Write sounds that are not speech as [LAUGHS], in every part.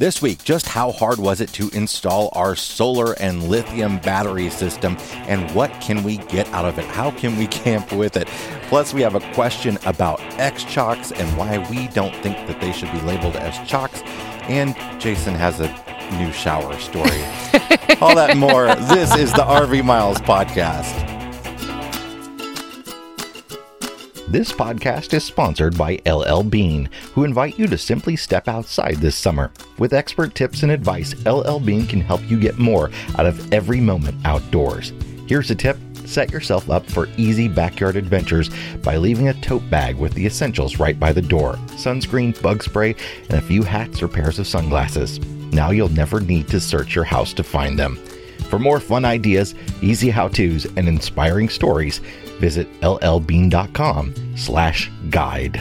This week, just how hard was it to install our solar and lithium battery system, and what can we get out of it? How can we [LAUGHS] camp with it? Plus, we have a question about X chocks and why we don't think that they should be labeled as chocks. And Jason has a new shower story. [LAUGHS] All that and more. This is the RV Miles Podcast. This podcast is sponsored by LL Bean, who invite you to simply step outside this summer. With expert tips and advice, LL Bean can help you get more out of every moment outdoors. Here's a tip set yourself up for easy backyard adventures by leaving a tote bag with the essentials right by the door sunscreen, bug spray, and a few hats or pairs of sunglasses. Now you'll never need to search your house to find them. For more fun ideas, easy how-tos, and inspiring stories, visit llbean.com slash guide.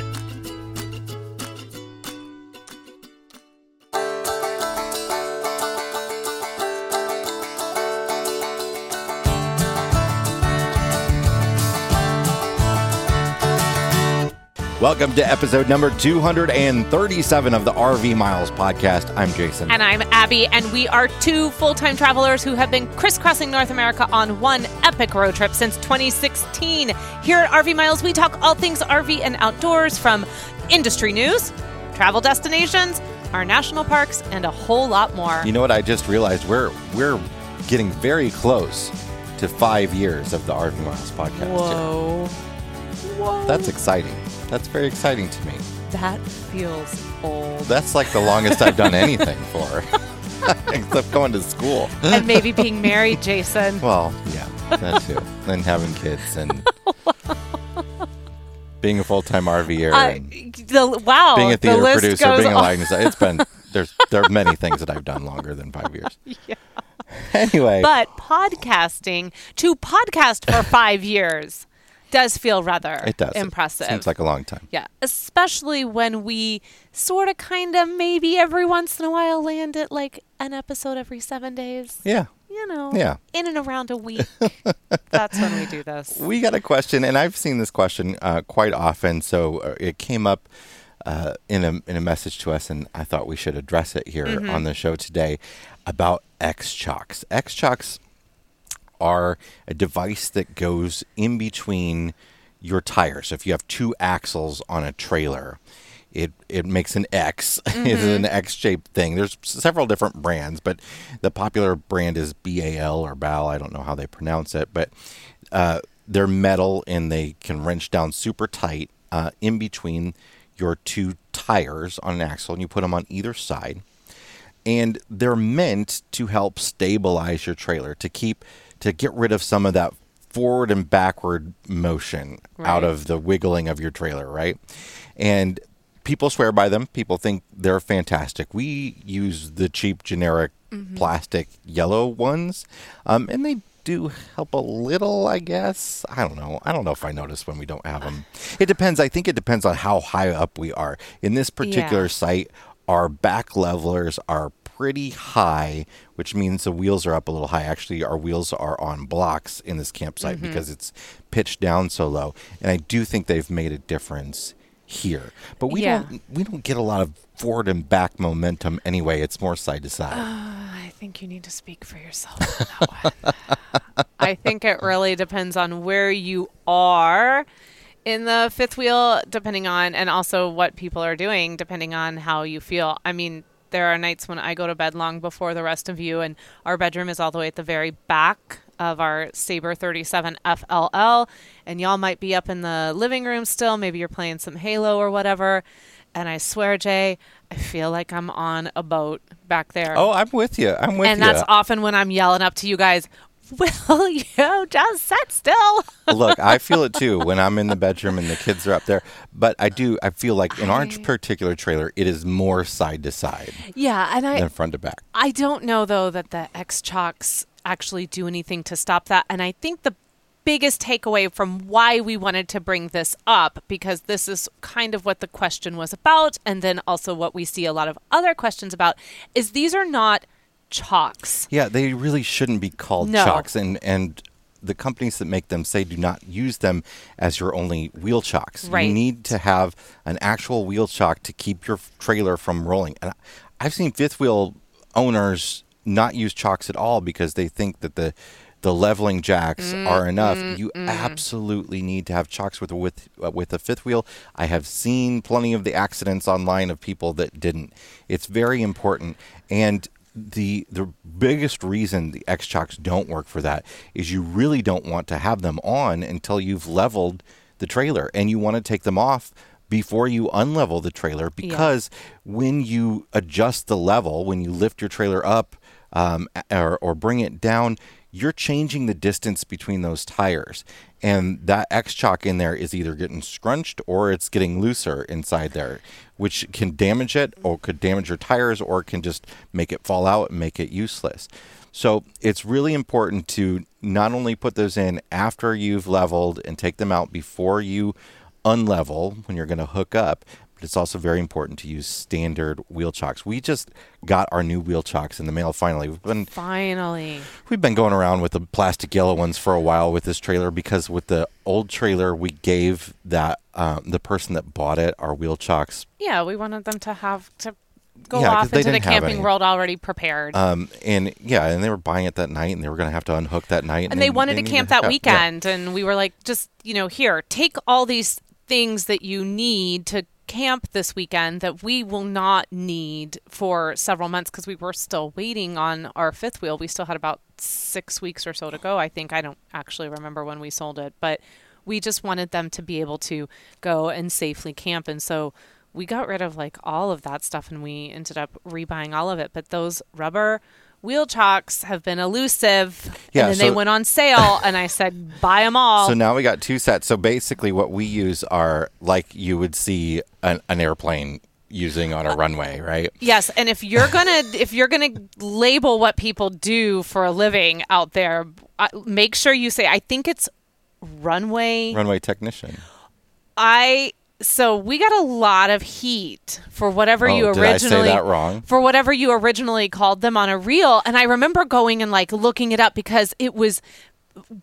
Welcome to episode number 237 of the RV Miles podcast. I'm Jason. And I'm Abby, and we are two full time travelers who have been crisscrossing North America on one epic road trip since 2016. Here at RV Miles, we talk all things RV and outdoors from industry news, travel destinations, our national parks, and a whole lot more. You know what I just realized? We're we're getting very close to five years of the RV Miles podcast. Whoa. Whoa. That's exciting. That's very exciting to me. That feels old. That's like the longest I've done anything for, [LAUGHS] [LAUGHS] except going to school. and maybe being [LAUGHS] married, Jason. Well, yeah, that too. and having kids and being a full time RVer. Uh, the, wow. being a the theater list producer, being a lighting designer. It's been there's there are many things that I've done longer than five years. Yeah Anyway, But podcasting to podcast for five years does feel rather it does. It impressive. seems like a long time. yeah, especially when we sort of, kind of, maybe every once in a while land at like an episode every seven days. Yeah. You know, Yeah. in and around a week. [LAUGHS] That's when we do this. We got a question, and I've seen this question uh, quite often. So uh, it came up uh, in a in a message to us, and I thought we should address it here Mm-hmm. on the show today about X chocks. X chocks are a device that goes in between your tires. So if you have two axles on a trailer, it it makes an X. [LAUGHS] it's Mm-hmm. an X-shaped thing. There's several different brands, but the popular brand is BAL or BAL. I don't know how they pronounce it, but uh, they're metal and they can wrench down super tight uh, in between your two tires on an axle, and you put them on either side and they're meant to help stabilize your trailer to keep to get rid of some of that forward and backward motion out of the wiggling of your trailer, right? And people swear by them. People think they're fantastic. We use the cheap generic plastic yellow ones, um, and they do help a little, I guess. I don't know. I don't know if I notice when we don't have them. It depends. I think it depends on how high up we are. In this particular Yeah. site, our back levelers are pretty high, which means the wheels are up a little high. Actually, our wheels are on blocks in this campsite Mm-hmm. because it's pitched down so low. And I do think they've made a difference here. But we Yeah. don't we don't get a lot of forward and back momentum anyway. It's more side to side. I think you need to speak for yourself on that one. [LAUGHS] I think it really depends on where you are in the fifth wheel, depending on, and also what people are doing, depending on how you feel. I mean, there are nights when I go to bed long before the rest of you, and our bedroom is all the way at the very back of our Sabre 37 FLL, and y'all might be up in the living room still. Maybe you're playing some Halo or whatever. And I swear, Jay, I feel like I'm on a boat back there oh, I'm with you. I'm with and you. And that's often when I'm yelling up to you guys, [LAUGHS] will you just sit still? Look, I feel it too when I'm in the [LAUGHS] bedroom and the kids are up there. But I do. I feel like in our I- particular trailer, it is more side to side yeah, and I than front to back. I don't know though that the X chocks actually do anything to stop that. And I think the biggest takeaway from why we wanted to bring this up because this is kind of what the question was about and then also what we see a lot of other questions about is these are not chalks. Yeah, they really shouldn't be called No. chocks, and and the companies that make them say do not use them as your only wheel chocks. Right. You need to have an actual wheel chock to keep your trailer from rolling. And I've seen fifth wheel owners not use chocks at all because they think that the the leveling jacks mm, are mm, enough. You mm. absolutely need to have chocks with with uh, with a fifth wheel. I have seen plenty of the accidents online of people that didn't. It's very important and the the biggest reason the X chocks don't work for that is you really don't want to have them on until you've leveled the trailer and you want to take them off before you unlevel the trailer because when you adjust the level when you lift your trailer up um, or, or bring it down you're changing the distance between those tires. And that X chock in there is either getting scrunched or it's getting looser inside there which can damage it or could damage your tires or can just make it fall out and make it useless. So it's really important to not only put those in after you've leveled and take them out before you unlevel when you're going to hook up, but it's also very important to use standard wheel chocks. We just got our new wheel chocks in the mail finally. We've been Finally. we've been going around with the plastic yellow ones for a while with this trailer because with the old trailer we gave that um, the person that bought it our wheel chocks Yeah, we wanted them to have to go Yeah, off into the camping world already prepared. um, and yeah and they were buying it that night and they were going to have to unhook that night and they wanted to camp hook that up. Yeah. weekend and we were like just you know here take all these things that you need to camp this weekend that we will not need for several months because we were still waiting on our fifth wheel. We still had about six weeks or so to go i think. I don't actually remember when we sold it but we just wanted them to be able to go and safely camp. And so we got rid of like all of that stuff and we ended up rebuying all of it. But those rubber wheel chocks have been elusive Yeah, and then they went on sale and i said [LAUGHS] buy them all So now we got two sets. So basically, what we use are like you would see an, an airplane using on a runway, right? yes and if you're gonna [LAUGHS] if you're gonna label what people do for a living out there uh, make sure you say i think it's runway Runway technician. I so we got a lot of heat for whatever Oh, you did I say originally that wrong? for whatever you originally called them on a reel and I remember going and like looking it up because it was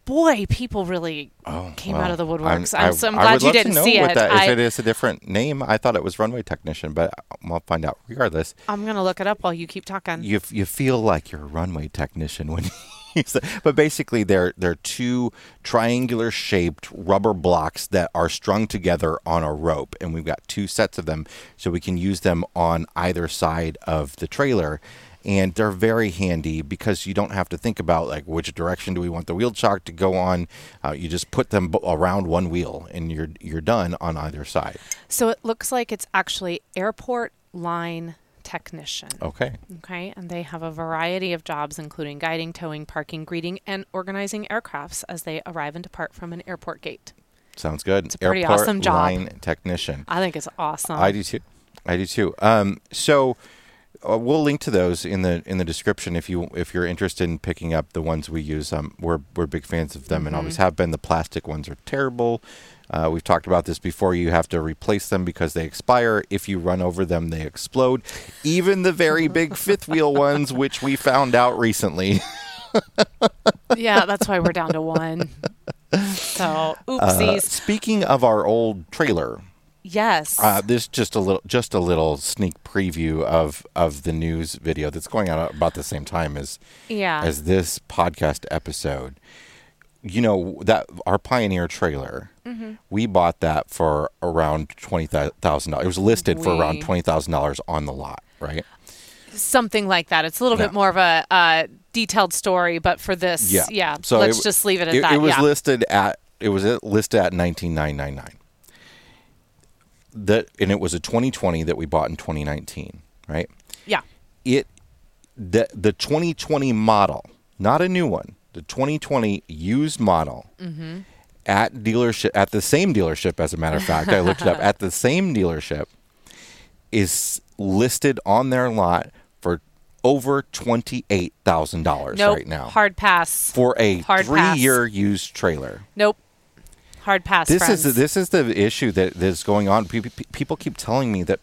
boy people really oh, came out of the woodworks. I'm, so I'm glad you didn't know see it. That, I, if it is a different name, I thought it was runway technician, but uh, I'll find out. Regardless, I'm going to look it up while you keep talking. you you feel like you're a runway technician when you [LAUGHS] [LAUGHS] use it. But basically, they're they're two triangular shaped rubber blocks that are strung together on a rope, and we've got two sets of them, so we can use them on either side of the trailer. And they're very handy because you don't have to think about like which direction do we want the wheel chock to go on. Uh, you just put them around one wheel, and you're you're done on either side. so it looks like it's actually airport line technician. Okay. Okay, and they have a variety of jobs, including guiding, towing, parking, greeting, and organizing aircrafts as they arrive and depart from an airport gate. Sounds good. It's a pretty Airport awesome job. line technician. I think it's awesome. I do too. I do too. Um, so uh, we'll link to those in the in the description if you if you're interested in picking up the ones we use. Um, we're we're big fans of them and always have been. The plastic ones are terrible. Uh, we've talked about this before. You have to replace them because they expire. If you run over them, they explode. Even the very big [LAUGHS] fifth wheel ones, which we found out recently. [LAUGHS] yeah, that's why we're down to one. So, Uh, oopsies. speaking of our old trailer, yes. Uh, this just a little, just a little sneak preview of of the news video that's going out about the same time as yeah. as this podcast episode. You know that our Pioneer trailer, Mm-hmm. we bought that for around twenty thousand dollars. It was listed for around twenty thousand dollars on the lot, right? Something like that. It's a little bit more of a uh, detailed story, but for this, Yeah. yeah. So let's it- just leave it at It, that. it was yeah. listed at it was listed at nineteen nine nine nine. That and it was a twenty twenty that we bought in twenty nineteen, right? yeah. it the the 2020 model, not a new one, the 2020 used model Mm-hmm. at dealership at the same dealership as a matter of fact, I looked it up [LAUGHS] at the same dealership is listed on their lot for over $28,000 Nope. right now Hard pass. for a Hard pass. 3-year used trailer. Nope. Hard pass. This friends. is this is the issue that that's going on. People keep telling me that,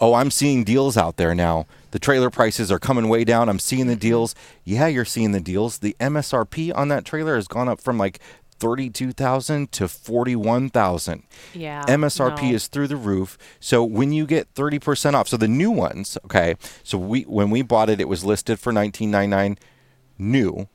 oh, I'm seeing deals out there now. The trailer prices are coming way down. I'm seeing the deals. Yeah, you're seeing the deals. The MSRP on that trailer has gone up from like 32,000 to 41,000. Yeah. MSRP no. is through the roof. So when you get 30% off, so the new ones, okay. So we when we bought it it was listed for 1999 new.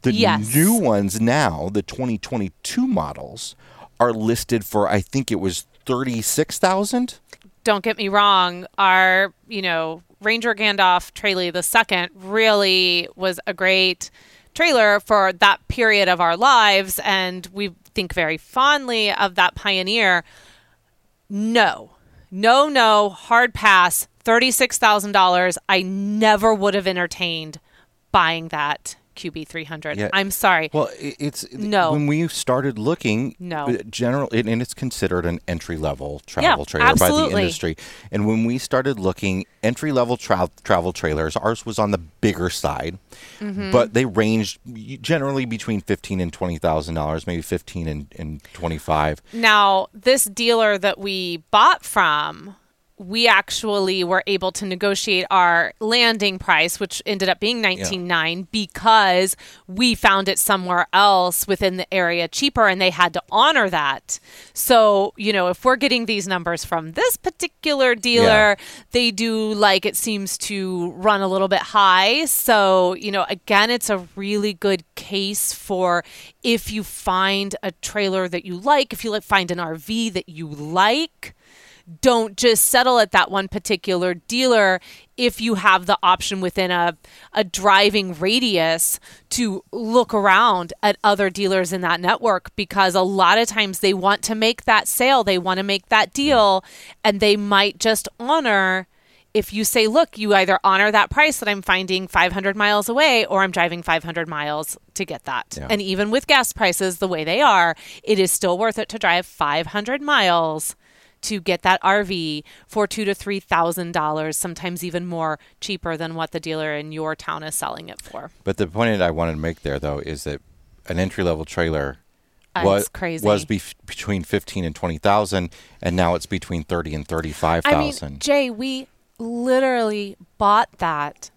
The Yes. new ones now, the 2022 models are listed for I think it was 36,000. don't get me wrong, our, you know, Ranger Gandalf Trailey the second really was a great trailer for that period of our lives and we think very fondly of that pioneer. No. No, no, hard pass. $36,000. I never would have entertained buying that QB300. Yeah. I'm sorry. Well, it's No. when we started looking. No. uh, general, and it's considered an entry level travel trailer by the industry. And when we started looking, entry level tra- travel trailers, ours was on the bigger side, Mm-hmm. but they ranged generally between fifteen and twenty thousand dollars, maybe fifteen and, and twenty five. Now, this dealer that we bought from, we actually were able to negotiate our landing price, which ended up being nineteen nine, because we found it somewhere else within the area cheaper, and they had to honor that. So, you know, if we're getting these numbers from this particular dealer, they do like it seems to run a little bit high. So, you know, again, it's a really good case for if you find a trailer that you like, if you like find an RV that you like, don't just settle at that one particular dealer if you have the option within a, a driving radius to look around at other dealers in that network because a lot of times they want to make that sale, they want to make that deal, and they might just honor if you say, look, you either honor that price that I'm finding 500 miles away or I'm driving 500 miles to get that. Yeah. And even with gas prices the way they are, it is still worth it to drive 500 miles to get that RV for two to three thousand dollars, sometimes even more cheaper than what the dealer in your town is selling it for. But the point that I wanted to make there, though, is that an entry level trailer was crazy. was bef between fifteen and twenty thousand, and now it's between thirty and thirty five thousand. I mean. Jay, we literally bought that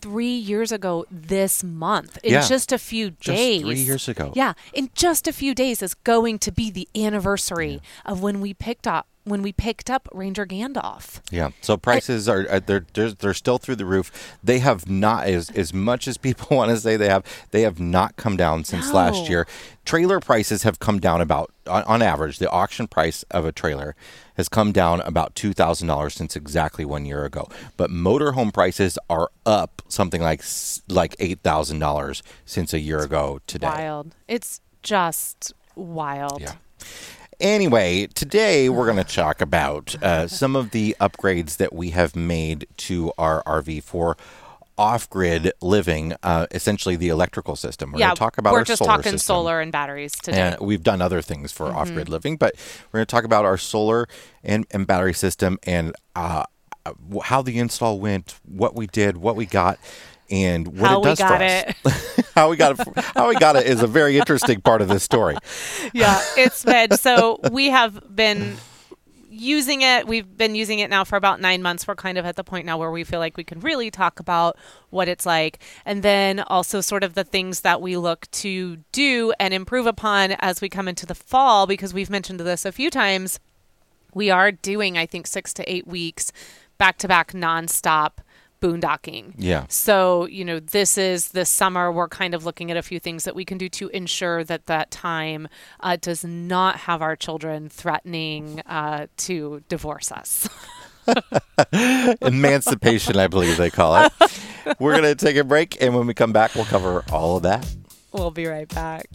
three years ago this month in Yeah. just a few Just days. three years ago. Yeah, in just a few days is going to be the anniversary of when we picked up when we picked up Ranger Gandalf. Yeah. So prices are uh, they're, they're they're still through the roof. They have not as as much as people [LAUGHS] want to say they have. They have not come down since No. last year. Trailer prices have come down about on, on average. The auction price of a trailer has come down about two thousand dollars since exactly one year ago. But motorhome prices are up something like like eight thousand dollars since a year ago today. Wild. It's just wild. Yeah. Anyway, today we're going to talk about uh, some of the upgrades that we have made to our RV for off-grid living, uh, essentially the electrical system. We're yeah, going to talk about we're our just solar talking system. solar and batteries today. And we've done other things for Mm-hmm. off-grid living, but we're going to talk about our solar and, and battery system and uh, uh, how the install went, what we did, what we got, and what How it we does got for it. us. [LAUGHS] how we got it. How we got it is a very interesting part of this story. [LAUGHS] yeah, it's been so we have been using it. We've been using it now for about nine months. We're kind of at the point now where we feel like we can really talk about what it's like, and then also sort of the things that we look to do and improve upon as we come into the fall. Because we've mentioned this a few times, we are doing I think six to eight weeks back to back nonstop boondocking. Yeah. So, you know, this is this summer, we're kind of looking at a few things that we can do to ensure that that time uh, does not have our children threatening uh, to divorce us. [LAUGHS] Emancipation, I believe they call it. We're going to take a break, and when we come back, we'll cover all of that. we'll be right back.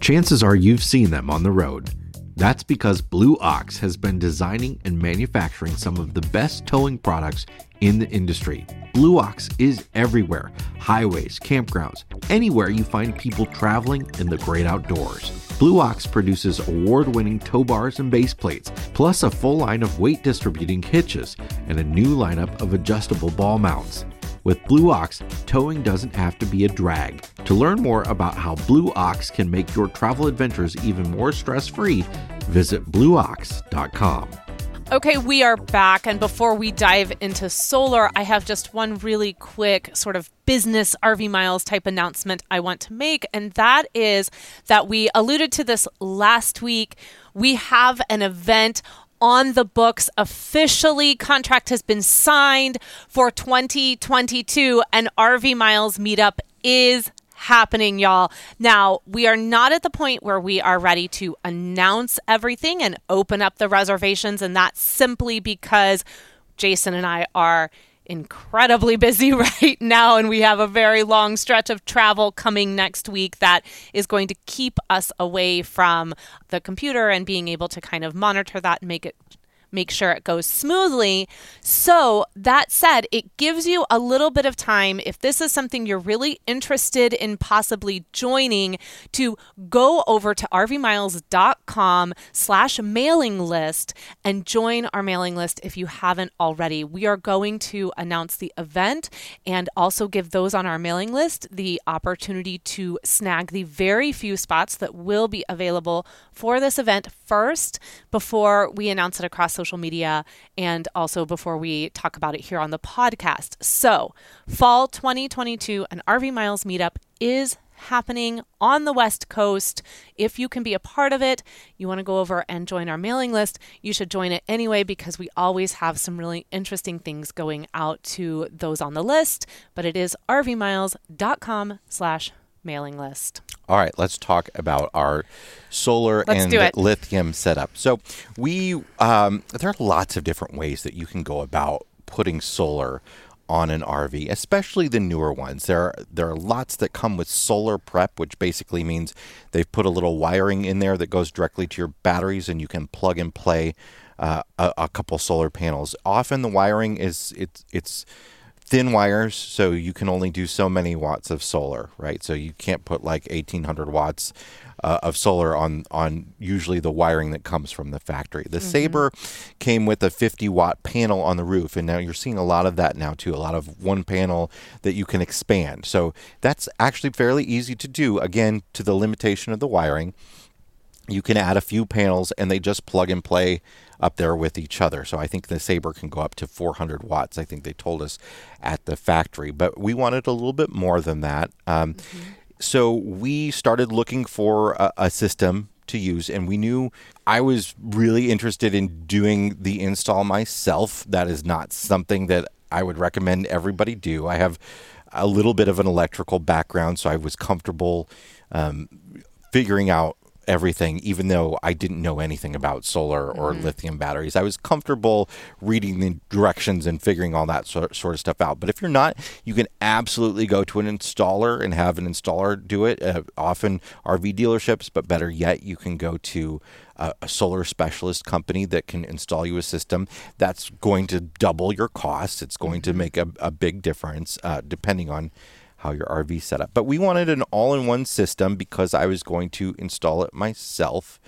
Chances are you've seen them on the road. That's because Blue Ox has been designing and manufacturing some of the best towing products in the industry. Blue Ox is everywhere highways, campgrounds, anywhere you find people traveling in the great outdoors. Blue Ox produces award winning tow bars and base plates, plus a full line of weight distributing hitches and a new lineup of adjustable ball mounts. With Blue Ox, towing doesn't have to be a drag. To learn more about how Blue Ox can make your travel adventures even more stress free, visit blueox.com. Okay, we are back. And before we dive into solar, I have just one really quick sort of business RV Miles type announcement I want to make. And that is that we alluded to this last week. We have an event on the books officially. Contract has been signed for 2022, and RV Miles meetup is happening, y'all. Now, we are not at the point where we are ready to announce everything and open up the reservations, and that's simply because Jason and I are incredibly busy [LAUGHS] right now, and we have a very long stretch of travel coming next week that is going to keep us away from the computer and being able to kind of monitor that and make it make sure it goes smoothly. So, that said, it gives you a little bit of time if this is something you're really interested in possibly joining to go over to rvmiles.com slash mailing list and join our mailing list if you haven't already. We are going to announce the event and also give those on our mailing list the opportunity to snag the very few spots that will be available for this event first before we announce it across social media and also before we talk about it here on the podcast. So, fall 2022, an RV Miles meetup is happening on the West Coast. If you can be a part of it, you want to go over and join our mailing list, you should join it anyway because we always have some really interesting things going out to those on the list. But it is rvmiles.com slash mailing list. All right, let's talk about our solar Let's and lithium setup. So we um, there are lots of different ways that you can go about putting solar on an RV, especially the newer ones. There are, there are lots that come with solar prep, which basically means they've put a little wiring in there that goes directly to your batteries, and you can plug and play uh, a, a couple solar panels. Often the wiring is it's it's thin wires, so you can only do so many watts of solar, right? So you can't put like 1800 watts uh, of solar on on usually the wiring that comes from the factory. The Sabre came with a 50 watt panel on the roof, and now you're seeing a lot of that now too. A lot of one panel that you can expand. So that's actually fairly easy to do. Again, to the limitation of the wiring you can add a few panels and they just plug and play up there with each other. So I think the Sabre can go up to 400 watts. I think they told us at the factory, but we wanted a little bit more than that. Um, So we started looking for a, a system to use, and we knew I was really interested in doing the install myself. That is not something that I would recommend everybody do. I have a little bit of an electrical background, so I was comfortable um, figuring out everything, even though I didn't know anything about solar or lithium batteries. I was comfortable reading the directions and figuring all that sort, sort of stuff out. But if you're not, you can absolutely go to an installer and have an installer do it. Uh, often RV dealerships, but better yet, you can go to a, a solar specialist company that can install you a system that's going to double your costs. It's going to make a, a big difference uh, depending on how your RV set up. But we wanted an all-in-one system because I was going to install it myself.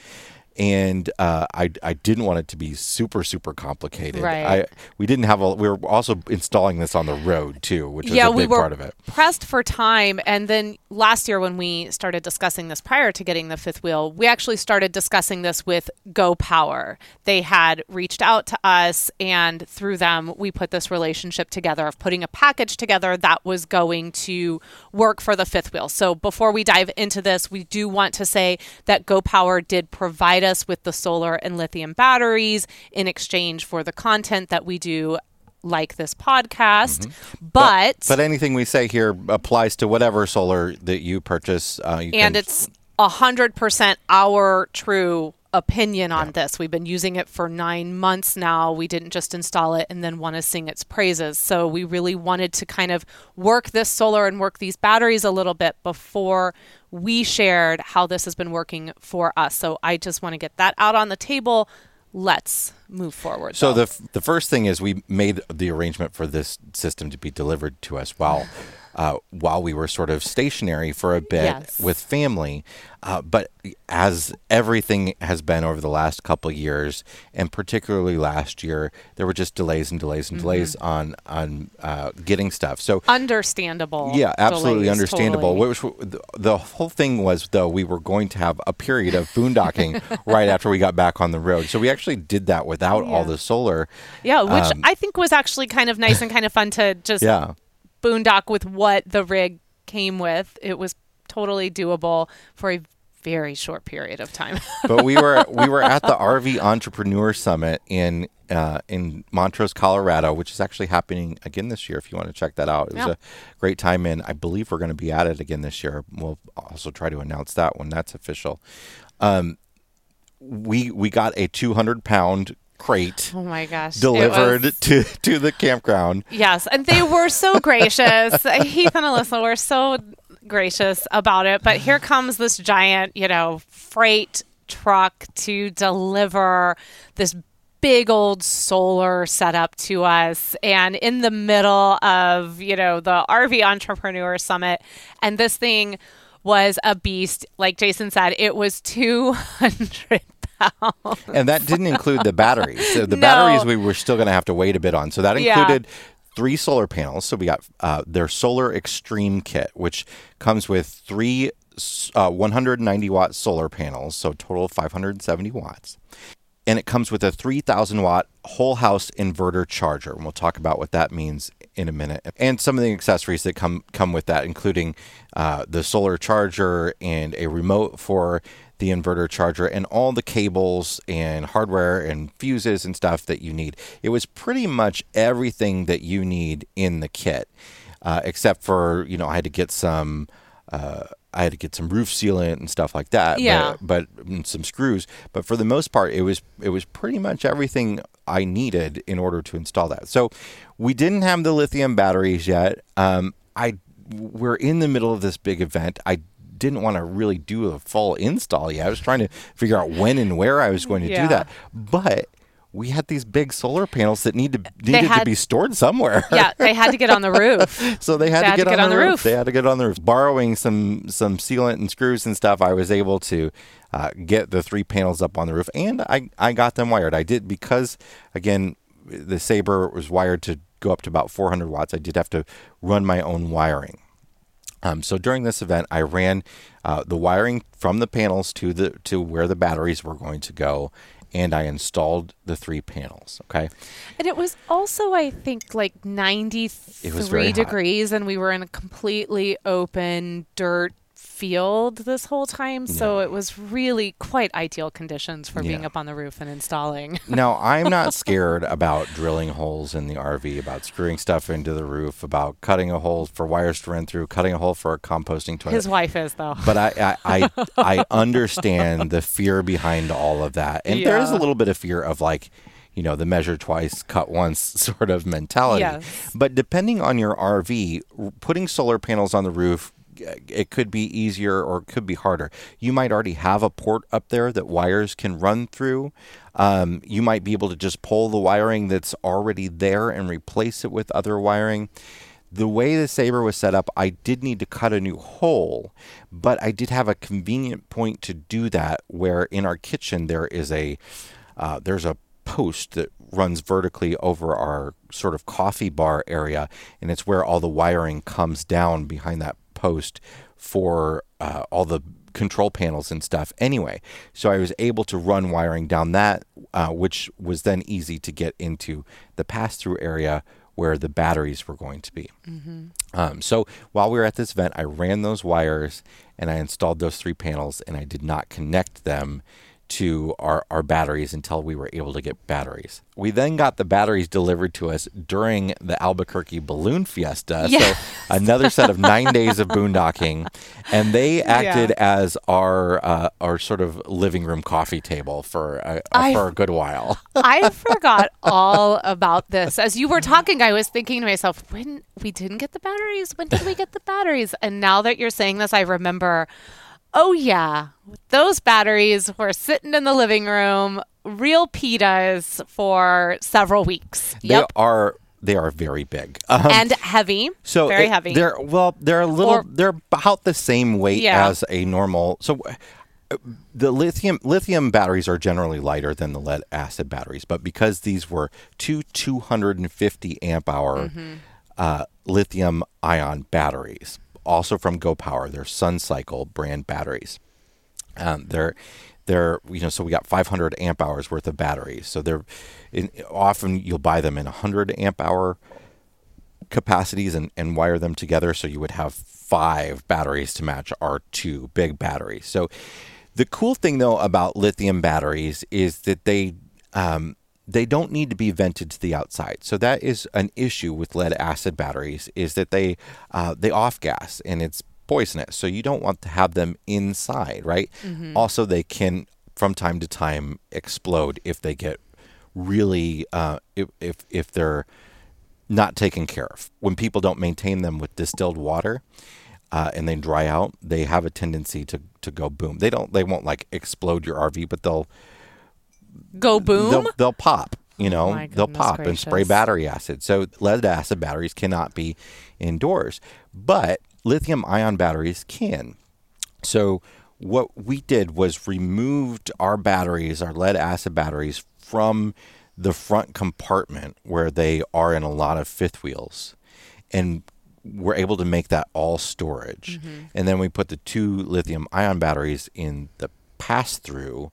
And uh, I, I didn't want it to be super super complicated. Right. I we didn't have a we were also installing this on the road too, which yeah, was a we big were part of it. pressed for time. And then last year, when we started discussing this prior to getting the fifth wheel, we actually started discussing this with Go Power. They had reached out to us, and through them, we put this relationship together of putting a package together that was going to work for the fifth wheel. So before we dive into this, we do want to say that Go Power did provide us with the solar and lithium batteries in exchange for the content that we do. Like this podcast, but, But anything we say here applies to whatever solar that you purchase. Uh, you and can, it's a hundred percent our true opinion on this. We've been using it for nine months now. We didn't just install it and then want to sing its praises. So we really wanted to kind of work this solar and work these batteries a little bit before we shared how this has been working for us. So I just want to get that out on the table. Let's move forward. So though. the f- the first thing is we made the arrangement for this system to be delivered to us while uh, while we were sort of stationary for a bit Yes. with family. Uh, but as everything has been over the last couple of years, and particularly last year, there were just delays and delays and delays Mm-hmm. on on uh, getting stuff. So Understandable. yeah, absolutely delays, understandable. totally. Which the, the whole thing was though we were going to have a period of boondocking [LAUGHS] right after we got back on the road. So we actually did that without all the solar. Yeah, which Um, I think was actually kind of nice and kind of fun to just Yeah. Boondock with what the rig came with. It was totally doable for a very short period of time. [LAUGHS] but we were we were at the [LAUGHS] RV Entrepreneur Summit in uh, in Montrose, Colorado, which is actually happening again this year. If you want to check that out, it was Yeah. a great time, and I believe we're going to be at it again this year. We'll also try to announce that when that's official. Um, we we got a 200 pound crate oh my gosh. delivered was- to to the campground. Yes, and they were so [LAUGHS] gracious. Heath and Alyssa were so gracious about it. But here comes this giant, you know, freight truck to deliver this big old solar setup to us and in the middle of, you know, the RV Entrepreneur Summit and this thing was a beast. Like Jason said, it was 200 pounds. [LAUGHS] and that didn't include the batteries. So the [LAUGHS] No. batteries we were still going to have to wait a bit on. So that Yeah. included three solar panels. So we got uh, their Solar Extreme kit, which comes with three uh, 190 watt solar panels, so total of 570 watts. And it comes with a 3,000 watt whole house inverter charger, and we'll talk about what that means in a minute. And some of the accessories that come come with that, including uh, the solar charger and a remote for the inverter charger, and all the cables and hardware and fuses and stuff that you need. It was pretty much everything that you need in the kit, uh, except for you know I had to get some. Uh, I had to get some roof sealant and stuff like that. Yeah. But, but some screws. But for the most part, it was it was pretty much everything I needed in order to install that. So we didn't have the lithium batteries yet. Um, I we're in the middle of this big event. I didn't want to really do a full install yet. I was trying to figure out when and where I was going to Yeah. do that. But we had these big solar panels that need to needed to be stored somewhere. yeah, they had to get on the roof. [LAUGHS] So they had, They to, get on, the roof. roof. They had to get on the roof. Borrowing some some sealant and screws and stuff, I was able to uh, get the three panels up on the roof, and I I got them wired. I did because again, the Sabre was wired to go up to about 400 watts. I did have to run my own wiring. Um, so during this event, I ran uh, the wiring from the panels to the to where the batteries were going to go, and I installed the three panels. Okay. And it was also, I think, like It 93 very hot. degrees, and we were in a completely open dirt field this whole time. So it was really quite ideal conditions for being up on the roof and installing. [LAUGHS] Now, I'm not scared about drilling holes in the RV, about screwing stuff into the roof, about cutting a hole for wires to run through, cutting a hole for a composting toilet. His wife is, though. but I, I, I, I [LAUGHS] understand the fear behind all of that. And there is a little bit of fear of like, you know, the measure twice, cut once [LAUGHS] sort of mentality. Yes. But depending on your RV, putting solar panels on the roof, it could be easier or it could be harder. You might already have a port up there that wires can run through. Um, you might be able to just pull the wiring that's already there and replace it with other wiring. The way the Sabre was set up, I did need to cut a new hole, but I did have a convenient point to do that where in our kitchen there is a uh, there's a post that runs vertically over our sort of coffee bar area, and it's where all the wiring comes down behind that post for uh, all the control panels and stuff anyway. So I was able to run wiring down that, uh, which was then easy to get into the pass through area where the batteries were going to be. Um, so while we were at this event, I ran those wires and I installed those three panels, and I did not connect them to our, our batteries until we were able to get batteries. We then got the batteries delivered to us during the Albuquerque Balloon Fiesta. Yes. So another set of nine [LAUGHS] days of boondocking, and they acted as our uh, our sort of living room coffee table for a, I- for a good while. [LAUGHS] I forgot [LAUGHS] all about this. As you were talking, I was thinking to myself, when we didn't get the batteries, when did we get the batteries? And now that you're saying this, I remember, oh, yeah, those batteries were sitting in the living room, real pitas for several weeks. They Yep. are they are very big. Um, and heavy. so very it- heavy. They're well, they're a little. Or- they're about the same weight Yeah. as a normal. So uh, the lithium lithium batteries are generally lighter than the lead acid batteries, but because these were two 250 amp hour Mm-hmm. uh, lithium ion batteries, also from Go Power, they're Sun Cycle brand batteries. Um, they're they're you know so we got 500 amp hours worth of batteries. So they're in, often you'll buy them in 100 amp hour capacities and, and wire them together so you would have five batteries to match our two big batteries. So the cool thing though about lithium batteries is that they um, they don't need to be vented to the outside. So that is an issue with lead acid batteries is that they uh, they off gas and it's poisonous. So you don't want to have them inside, right? Also, they can from time to time explode if they get really uh, if if if they're not taken care of. When people don't maintain them with distilled water uh, and they dry out, they have a tendency to, to go boom. They don't. They won't like explode your RV, but they'll Go boom. they'll they'll pop. You know, my they'll pop and spray battery acid. So lead acid batteries cannot be indoors, but lithium ion batteries can. So what we did was removed our batteries, our lead acid batteries, from the front compartment where they are in a lot of fifth wheels, and we're able to make that all storage. Mm-hmm. And then we put the two lithium ion batteries in the pass through,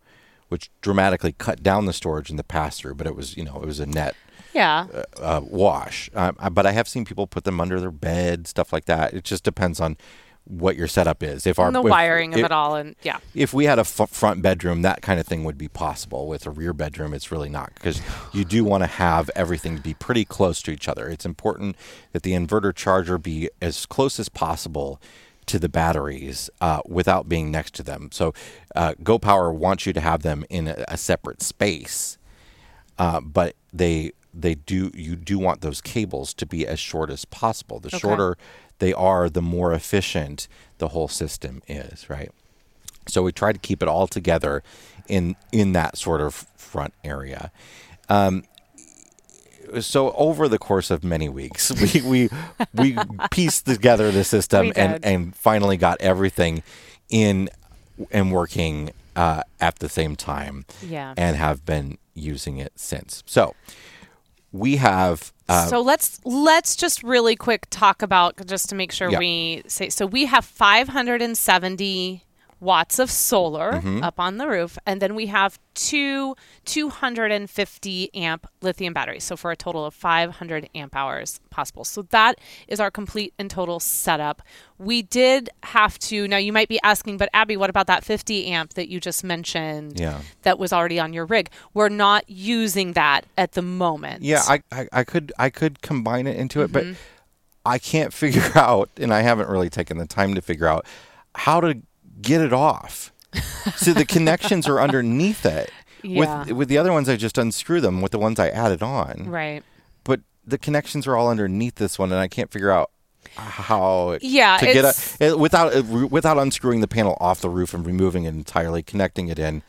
which dramatically cut down the storage in the pass through. But it was you know it was a net yeah. uh, wash. Um, I- but I have seen people put them under their bed, stuff like that. It just depends on what your setup is. If our and the if- wiring of if- it all, and yeah. If we had a f- front bedroom, that kind of thing would be possible. With a rear bedroom, it's really not because you do want to have everything be pretty close to each other. It's important that the inverter charger be as close as possible to the batteries uh, without being next to them. So, uh, Go Power wants you to have them in a, a separate space uh, but they they do you do want those cables to be as short as possible. The shorter they are, the more efficient the whole system is, right? So we try to keep it all together in in that sort of front area. Um, so over the course of many weeks, we we we pieced together the system and and finally got everything in and working uh, at the same time Yeah. and have been using it since. So we have uh, so let's let's just really quick talk about just to make sure Yeah. we say so we have 570 watts of solar Mm-hmm. up on the roof and then we have two 250 amp lithium batteries so for a total of 500 amp hours possible so that is our complete and total setup we did have to now you might be asking but abby what about that 50 amp that you just mentioned Yeah. that was already on your rig we're not using that at the moment yeah, I, I I could I could combine it into it, Mm-hmm. but I can't [LAUGHS] figure out, and I haven't really taken the time to figure out how to get it off. so the connections are underneath it. [LAUGHS] Yeah. With with the other ones, I just unscrew them. With the ones I added on, right but the connections are all underneath this one, and I can't figure out how Yeah, to get a, without uh, without unscrewing the panel off the roof and removing it entirely, connecting it in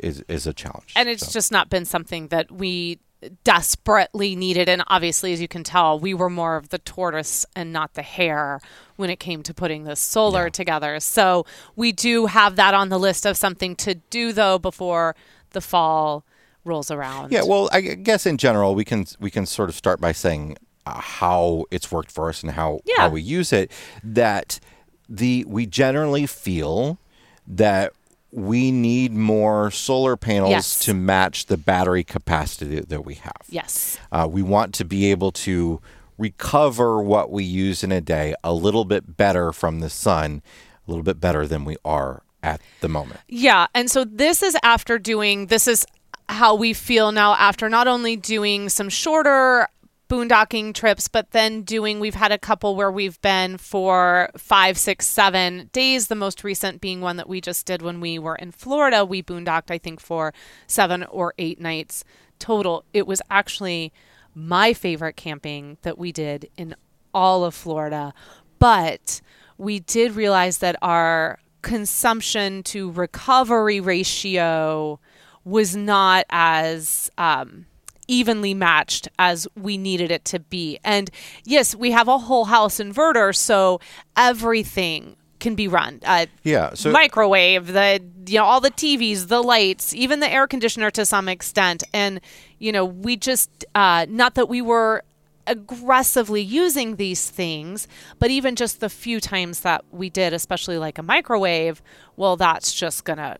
is is a challenge. and it's So, just not been something that we desperately needed and obviously as you can tell we were more of the tortoise and not the hare when it came to putting this solar Yeah. together so we do have that on the list of something to do though before the fall rolls around yeah. Well, I guess in general we can we can sort of start by saying uh, how it's worked for us and how Yeah. how we use it. That the we generally feel that we need more solar panels Yes. to match the battery capacity that we have. yes Uh, we want to be able to recover what we use in a day a little bit better from the sun, a little bit better than we are at the moment. Yeah, and so this is after doing this is how we feel now after not only doing some shorter boondocking trips, but then doing we've had a couple where we've been for five, six, seven days. The most recent being one that we just did when we were in Florida. We boondocked, I think, for seven or eight nights total. It was actually my favorite camping that we did in all of Florida. But we did realize that our consumption to recovery ratio was not as um, evenly matched as we needed it to be. And yes, we have a whole house inverter, so everything can be run. Uh, Yeah, so- microwave, the you know all the TVs, the lights, even the air conditioner to some extent. And you know, we just uh, not that we were aggressively using these things, but even just the few times that we did, especially like a microwave, well, that's just gonna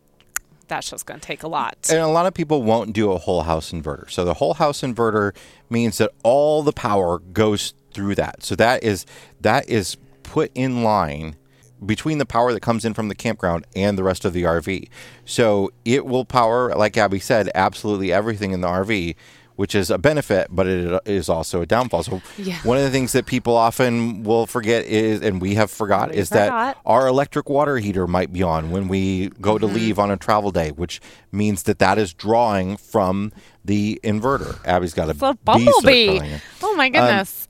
that's just gonna take a lot. And a lot of people won't do a whole house inverter. So the whole house inverter means that all the power goes through that. So that is that is put in line between the power that comes in from the campground and the rest of the RV. So it will power, like Abby said, absolutely everything in the RV, which is a benefit, but it is also a downfall. So Yeah. one of the things that people often will forget is, and we have forgot, We is that our electric water heater might be on when we go Mm-hmm. to leave on a travel day, which means that that is drawing from the inverter. Abby's got a, It's a bumblebee. Oh my goodness.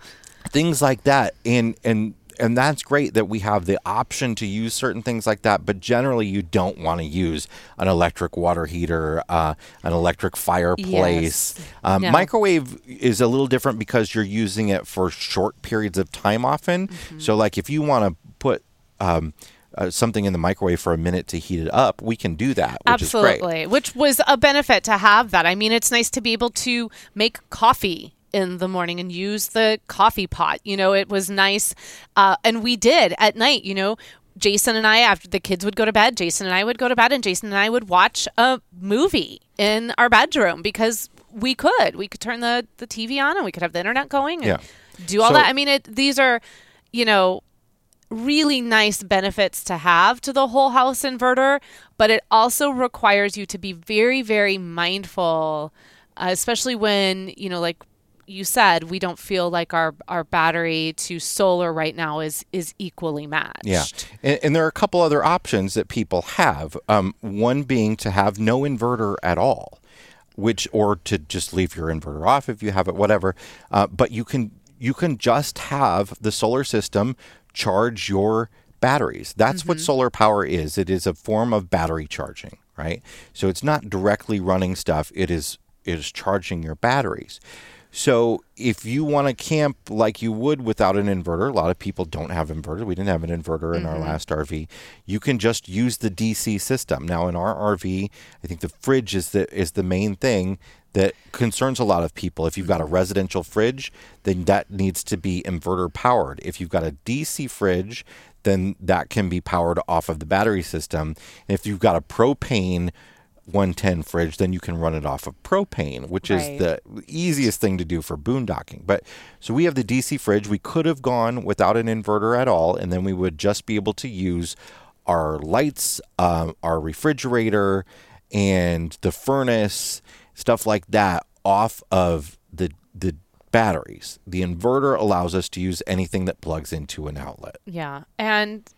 things like that, and and and that's great that we have the option to use certain things like that. But generally, you don't want to use an electric water heater, uh, an electric fireplace. Yes. Um, No. Microwave is a little different because you're using it for short periods of time often. Mm-hmm. So, like if you want to put um, uh, something in the microwave for a minute to heat it up, we can do that, which is great. Absolutely. Which was a benefit to have that. I mean, it's nice to be able to make coffee in the morning and use the coffee pot. You know, it was nice. Uh, and we did at night, you know. Jason and I, after the kids would go to bed, Jason and I would go to bed, and Jason and I would watch a movie in our bedroom because we could. We could turn the, the TV on and we could have the internet going and Yeah. do all So- that. I mean, it, these are, you know, really nice benefits to have to the whole house inverter, but it also requires you to be very, very mindful, uh, especially when, you know, like you said, we don't feel like our, our battery to solar right now is, is equally matched. Yeah, and, and there are a couple other options that people have. Um, one being to have no inverter at all, which or to just leave your inverter off if you have it, whatever. Uh, but you can you can just have the solar system charge your batteries. That's what solar power is. It is a form of battery charging, right? So it's not directly running stuff. It is it is charging your batteries. So if you want to camp like you would without an inverter, a lot of people don't have inverter. We didn't have an inverter in our mm-hmm. last RV. You can just use the DC system. Now in our RV, I think the fridge is the is the main thing that concerns a lot of people. If you've got a residential fridge, then that needs to be inverter powered. If you've got a DC fridge, then that can be powered off of the battery system. And if you've got a propane 110 fridge, then you can run it off of propane, which Right. is the easiest thing to do for boondocking. But so we have the DC fridge. We could have gone without an inverter at all, and then we would just be able to use our lights, um, our refrigerator, and the furnace, stuff like that, off of the the batteries. The inverter allows us to use anything that plugs into an outlet. Yeah. And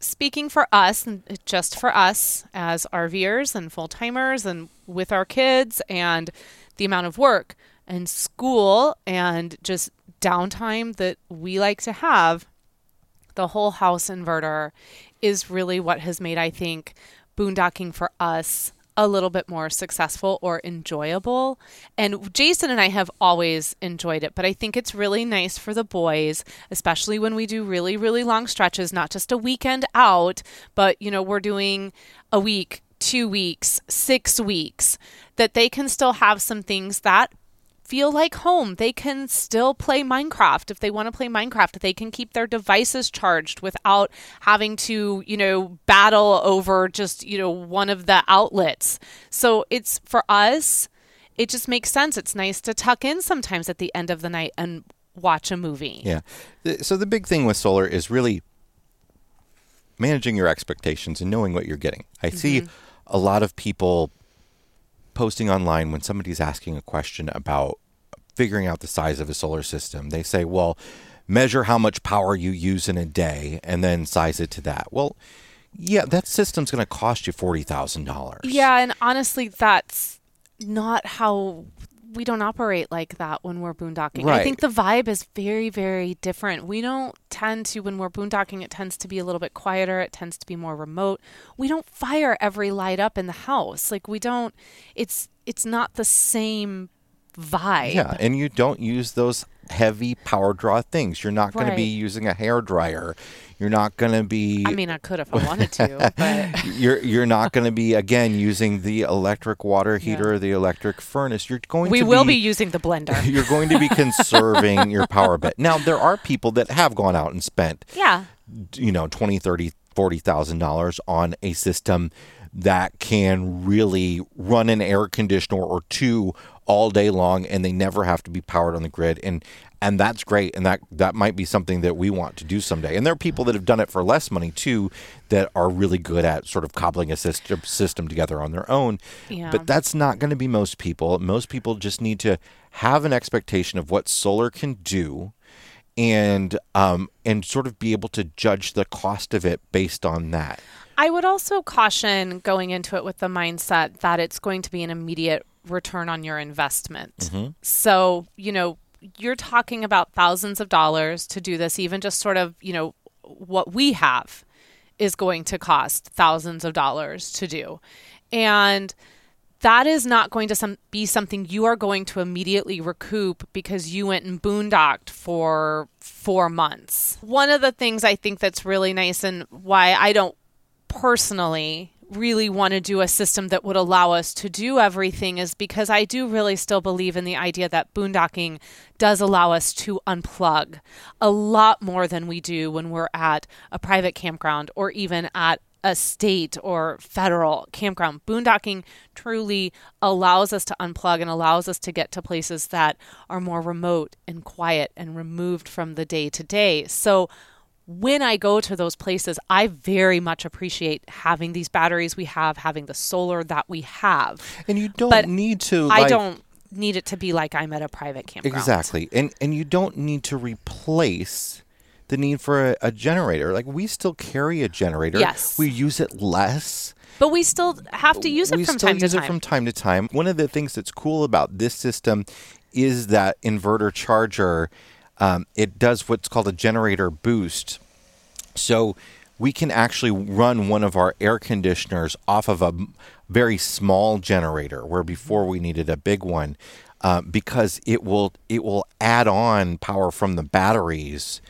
speaking for us, just for us as RVers and full timers and with our kids and the amount of work and school and just downtime that we like to have, the whole house inverter is really what has made, I think, boondocking for us a little bit more successful or enjoyable. And Jason and I have always enjoyed it, but I think it's really nice for the boys, especially when we do really, really long stretches, not just a weekend out, but, you know, we're doing a week, two weeks, six weeks, that they can still have some things that feel like home. They can still play Minecraft if they want to play Minecraft. They can keep their devices charged without having to, you know, battle over just, you know, one of the outlets. So it's for us, it just makes sense. It's nice to tuck in sometimes at the end of the night and watch a movie. Yeah. So the big thing with solar is really managing your expectations and knowing what you're getting. I see mm-hmm. a lot of people posting online when somebody's asking a question about figuring out the size of a solar system. They say, "Well, measure how much power you use in a day and then size it to that." Well, yeah, that system's going to cost you $40,000. Yeah, and honestly, that's not how we don't operate like that when we're boondocking. I think the vibe is very, very different. We don't tend to, when we're boondocking, it tends to be a little bit quieter. It tends to be more remote. We don't fire every light up in the house. Like we don't. It's it's not the same vibe. Yeah, and you don't use those heavy power draw things. You're not going to be using a hair dryer. You're not going to be I mean, I could if I wanted to, but [LAUGHS] you're you're not going to be again using the electric water Yeah. heater or the electric furnace. You're going we to will be using the blender. [LAUGHS] you're going to be conserving your power bit. [LAUGHS] Now, there are people that have gone out and spent Yeah. you know 20 30 40,000 dollars on a system that can really run an air conditioner or two all day long and they never have to be powered on the grid and and that's great and that that might be something that we want to do someday and there are people that have done it for less money too that are really good at sort of cobbling a system system together on their own Yeah. but that's not going to be most people most people just need to have an expectation of what solar can do and um, and sort of be able to judge the cost of it based on that. I would also caution going into it with the mindset that it's going to be an immediate return on your investment. Mm-hmm. So, you know, you're talking about thousands of dollars to do this, even just sort of, you know, what we have is going to cost thousands of dollars to do. And that is not going to some, be something you are going to immediately recoup because you went and boondocked for four months. One of the things I think that's really nice and why I don't personally really want to do a system that would allow us to do everything is because I do really still believe in the idea that boondocking does allow us to unplug a lot more than we do when we're at a private campground or even at a state or federal campground. Boondocking truly allows us to unplug and allows us to get to places that are more remote and quiet and removed from the day to day. So when I go to those places, I very much appreciate having these batteries we have, having the solar that we have. And you don't But need to. I like- don't need it to be like I'm at a private campground. exactly, and and you don't need to replace the need for a, a generator. Like we still carry a generator. Yes. we use it less. But we still have to use it we from time use to it time. from time to time. One of the things that's cool about this system is that inverter charger. Um, it does what's called a generator boost. So we can actually run one of our air conditioners off of a very small generator, where before we needed a big one, uh, because it will it will add on power from the batteries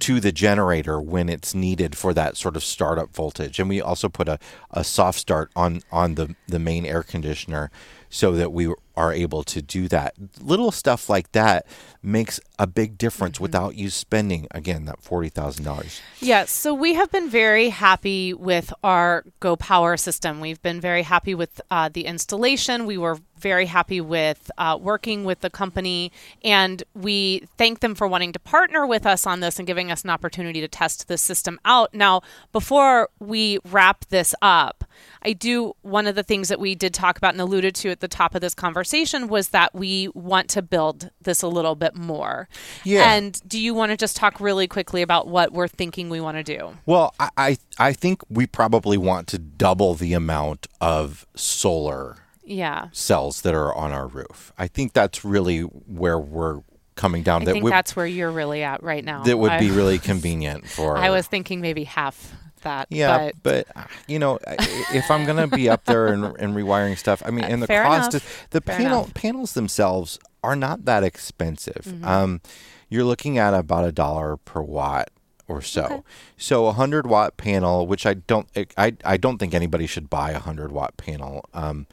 to the generator when it's needed for that sort of startup voltage. And we also put a, a soft start on on the the main air conditioner so that we are able to do that. Little stuff like that makes a big difference without you spending again that forty thousand dollars. Yeah, so we have been very happy with our Go Power system. We've been very happy with uh, the installation. We were very happy with uh, working with the company, and we thank them for wanting to partner with us on this and giving us an opportunity to test this system out. Now, before we wrap this up, I do one of the things that we did talk about and alluded to at the top of this conversation was that we want to build this a little bit more. Yeah. And do you want to just talk really quickly about what we're thinking we want to do? Well, I, I I think we probably want to double the amount of solar Yeah. cells that are on our roof. I think that's really where we're coming down. I that think would, that's where you're really at right now. that would I, be [LAUGHS] really convenient for. I was thinking maybe half that. Yeah, but but, uh, you know, if I'm gonna be up there and, and rewiring stuff, I mean, and the Uh, fair cost, enough. is, the Fair panel enough. panels themselves are not that expensive. Mm-hmm. Um, you're looking at about a dollar per watt or so. Okay. So a hundred watt panel, which I don't, I, I don't think anybody should buy a hundred watt panel. Um,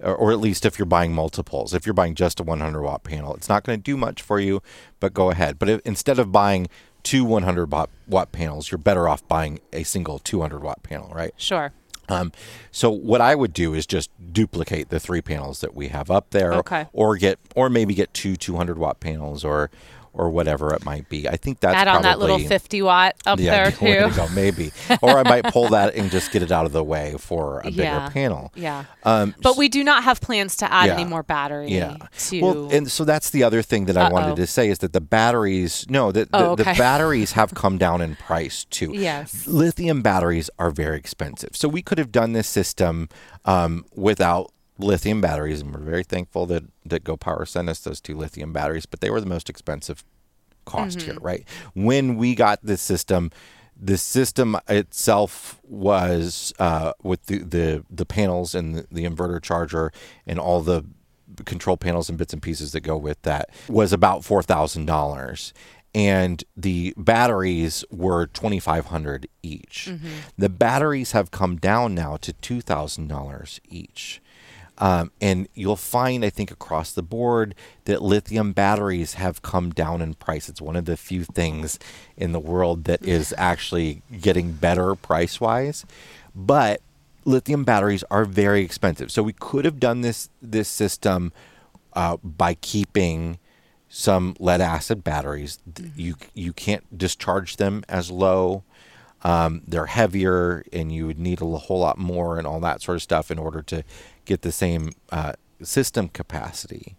or, or at least if you're buying multiples. If you're buying just a 100 watt panel, it's not going to do much for you, but go ahead. But if, instead of buying two 100 watt, watt panels, you're better off buying a single 200 watt panel, right? sure. Um, so what I would do is just duplicate the three panels that we have up there, Okay. or get, or maybe get two 200 watt panels, or or whatever it might be. I think that's probably Add on that little 50 watt up yeah, there [LAUGHS] too. go, maybe. [LAUGHS] or I might pull that and just get it out of the way for a bigger Yeah. panel. Yeah. Um, But we do not have plans to add Yeah. any more battery yeah. to Well, and so that's the other thing that I Uh-oh. wanted to say is that the batteries, no, the, the, Oh, the batteries have come down in price too. Yes. Lithium batteries are very expensive. So we could have done this system um, without lithium batteries, and we're very thankful that, that Go Power sent us those two lithium batteries, but they were the most expensive cost here, Mm-hmm. right? When we got this system, the system itself was uh, with the, the the panels and the, the inverter charger and all the control panels and bits and pieces that go with that was about four thousand dollars and the batteries were 2500 each the batteries have come down now to $2000 each um, and you'll find i think across the board that lithium batteries have come down in price it's one of the few things in the world that is actually getting better price wise but lithium batteries are very expensive so we could have done this this system uh, by keeping some lead acid batteries. Th- You you can't discharge them as low. Um, they're heavier, and you would need a whole lot more and all that sort of stuff in order to get the same uh, system capacity.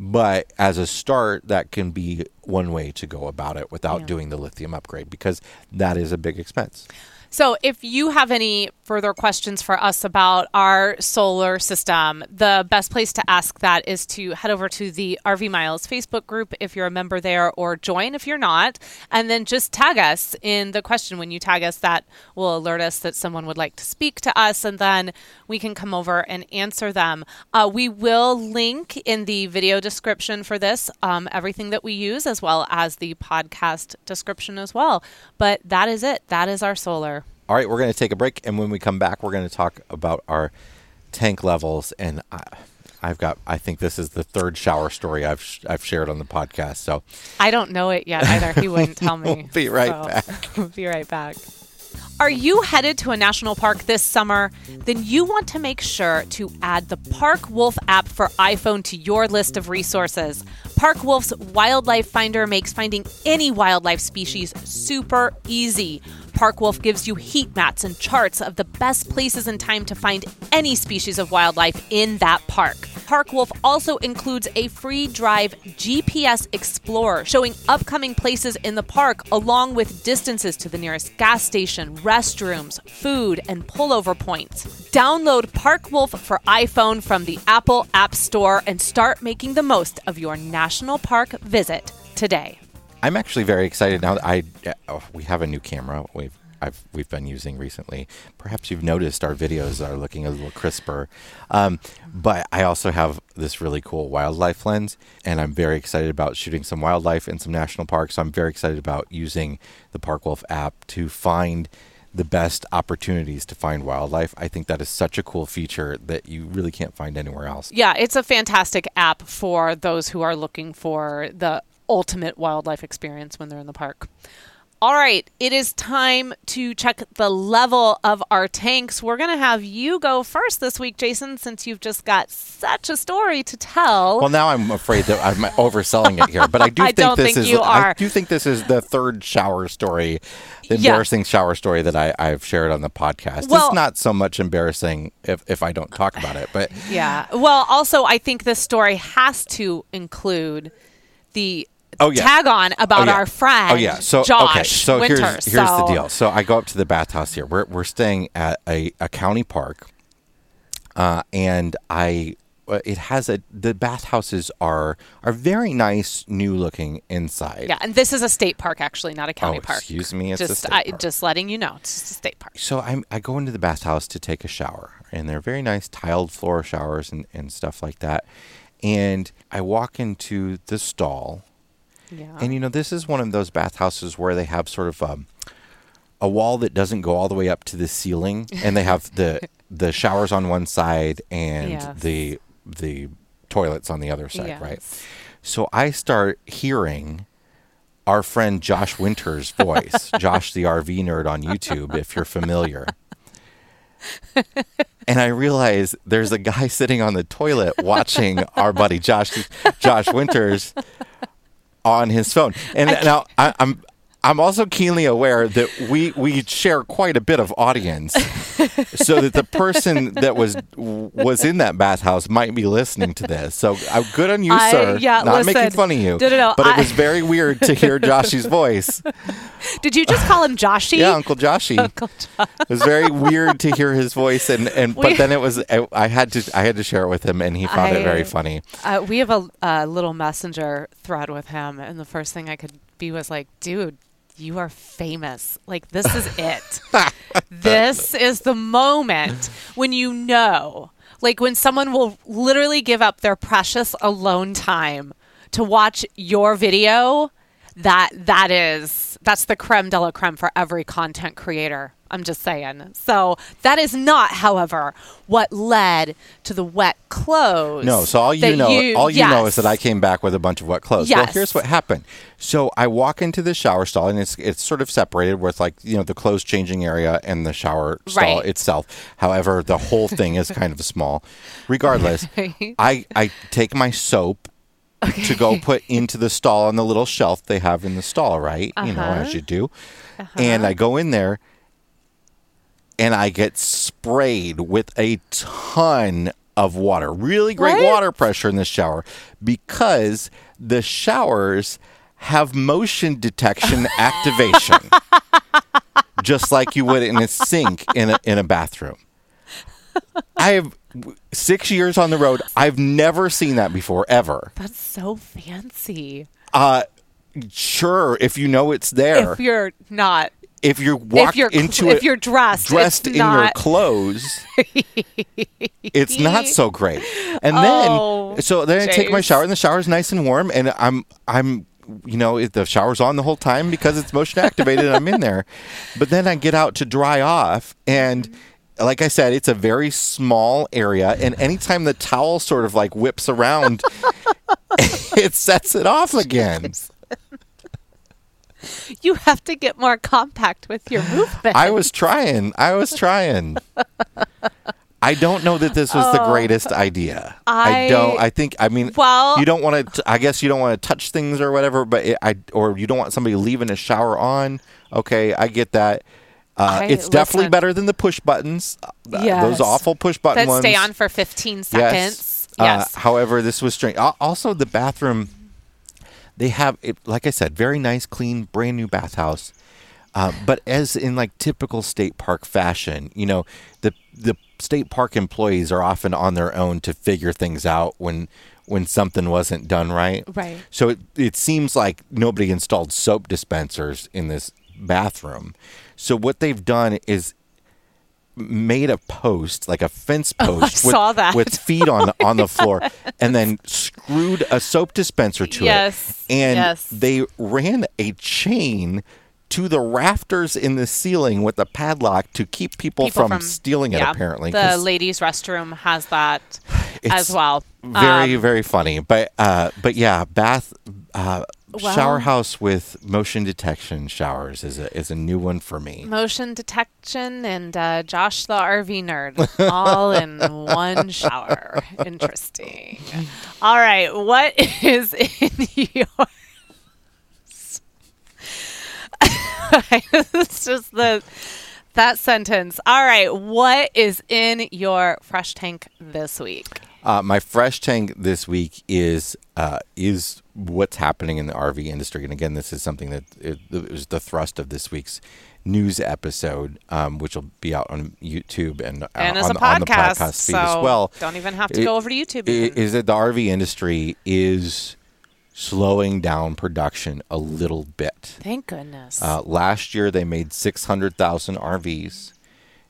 But as a start, that can be one way to go about it without Yeah. doing the lithium upgrade because that is a big expense. So, if you have any further questions for us about our solar system, the best place to ask that is to head over to the RV Miles Facebook group if you're a member there, or join if you're not, and then just tag us in the question. When you tag us, that will alert us that someone would like to speak to us, and then we can come over and answer them. Uh, we will link in the video description for this um, everything that we use, as well as the podcast description as well. But that is it. That is our solar. All right, we're going to take a break, and when we come back, we're going to talk about our tank levels. And I, I've got, I think this is the third shower story I've sh- I've shared on the podcast. So I don't know it yet either. He [LAUGHS] wouldn't tell me. We'll be right back. [LAUGHS] be right back. Are you headed to a national park this summer? Then you want to make sure to add the Park Wolf app for iPhone to your list of resources. Park Wolf's Wildlife Finder makes finding any wildlife species super easy. Park Wolf gives you heat maps and charts of the best places and time to find any species of wildlife in that park. Park Wolf also includes a free drive GPS Explorer showing upcoming places in the park along with distances to the nearest gas station, restrooms, food, and pullover points. Download Park Wolf for iPhone from the Apple App Store and start making the most of your national park visit today. I'm actually very excited now. That I oh, we have a new camera. We've I've we've been using recently. Perhaps you've noticed our videos are looking a little crisper. Um, but I also have this really cool wildlife lens, and I'm very excited about shooting some wildlife in some national parks. So I'm very excited about using the Park Wolf app to find the best opportunities to find wildlife. I think that is such a cool feature that you really can't find anywhere else. Yeah, it's a fantastic app for those who are looking for the ultimate wildlife experience when they're in the park. All right, it is time to check the level of our tanks. We're going to have you go first this week, Jason, since you've just got such a story to tell. Well, now I'm afraid that I'm overselling it here, but I [LAUGHS] do I think this think is you I are. do think this is the third shower story, the Yeah. embarrassing shower story that I, I've shared on the podcast. Well- it's not so much embarrassing if, if I don't talk about it, but [LAUGHS] yeah. Well, also, I think this story has to include the Oh, yeah. tag on about Oh, yeah. our friend Oh yeah. So Josh okay. So Winter. here's here's the deal. So I go up to the bathhouse here. We're we're staying at a, a county park, uh, and I uh, it has a the bathhouses are are very nice, new looking inside. Yeah, and this is a state park, actually, not a county Oh, park. excuse me, just I, just letting you know, it's just a state park. so I'm, I go into the bathhouse to take a shower, and they're very nice tiled floor showers and, and stuff like that. And I walk into the stall, Yeah. and you know, this is one of those bathhouses where they have sort of um, a wall that doesn't go all the way up to the ceiling, and they have the [LAUGHS] the showers on one side and Yes. the the toilets on the other side, Yes. right? So I start hearing our friend Josh Winter's voice, [LAUGHS] Josh the RV nerd on YouTube, if you're familiar. and I realize there's a guy sitting on the toilet watching our buddy Josh Josh Winters on his phone. And now I, I'm I'm also keenly aware that we we share quite a bit of audience, [LAUGHS] so that the person that was was in that bathhouse might be listening to this. So uh, good on you, I- sir. yeah, Not making fun of you. No, no, no, But it was very weird to hear Joshy's voice. [LAUGHS] Did you just call him Joshy? Yeah, Uncle Joshy. [LAUGHS] Uncle Josh. It was very weird to hear his voice, and, and We- but then it was I, I had to I had to share it with him, and he found it very funny. Uh, we have a, a little messenger thread with him, and the first thing I could be was like, dude, you are famous. Like, this is it. [LAUGHS] this is the moment when you know. Like when someone will literally give up their precious alone time to watch your video, that that is that's the creme de la creme for every content creator. I'm just saying. So that is not, however, what led to the wet clothes. No, so all you know, all you know is that I came back with a bunch of wet clothes. Well, here's what happened. So I walk into the shower stall, and it's it's sort of separated with like you know the clothes changing area and the shower stall Right. itself. However, the whole thing is kind of small. Regardless, [LAUGHS] I I take my soap. To go put into the stall on the little shelf they have in the stall, right? You know, Uh-huh. as you do. And I go in there and I get sprayed with a ton of water. Really great water pressure in the shower because the showers have motion detection [LAUGHS] activation. Just like you would in a sink in a in a bathroom. I have six years on the road. I've never seen that before, ever. That's so fancy. Uh, sure, if you know it's there, If you're not, if you walk if you're cl- into if you're dressed, dressed in your clothes, it's not so great. And Oh, then, so then I take my shower, and the shower's nice and warm, and I'm I'm you know it, the shower's on the whole time because it's motion activated. and I'm in there, but then I get out to dry off, and like I said, it's a very small area, and anytime the towel sort of like whips around, [LAUGHS] it sets it off again. [LAUGHS] you have to get more compact with your movement. I was trying. I was trying. [LAUGHS] I don't know that this was the oh. greatest idea. I, I- don't. I think. I mean, Well- you don't want to. I guess you don't want to touch things or whatever. But it, I or you don't want somebody leaving a shower on. Okay, I get that. Uh, I- it's definitely better than the push buttons. Uh, Those awful push button that ones. stay on for 15 seconds. Uh, Yes. however, this was strange. Also, the bathroom, they have, it, like I said, very nice, clean, brand new bathhouse. Uh, but as in like typical state park fashion, you know, the the state park employees are often on their own to figure things out when when something wasn't done right. Right. So it it seems like nobody installed soap dispensers in this bathroom. So what they've done is made a post, like a fence Oh, post with, saw that. with feet on on the [LAUGHS] floor and then screwed a soap dispenser to Yes, it. And yes. they ran a chain to the rafters in the ceiling with a padlock to keep people, People from, stealing it apparently. the ladies' restroom has that [SIGHS] as well. Very, Um, very funny. But uh but yeah, bath uh shower house with motion detection showers is a is a new one for me. motion detection and uh, Josh the RV nerd all in [LAUGHS] one shower. Interesting. All right, what [LAUGHS] is in your? [LAUGHS] it's just the that sentence. All right, what is in your fresh tank this week? Uh, my fresh tank this week is uh, is what's happening in the RV industry, and again, this is something that it, it was the thrust of this week's news episode, um, which will be out on YouTube and, uh, And on, as a on the podcast, podcast feed so as well. don't even have to It- go over to YouTube. i- even. Is that the RV industry is slowing down production a little bit. Thank goodness. Uh, last year they made 600,000 RVs.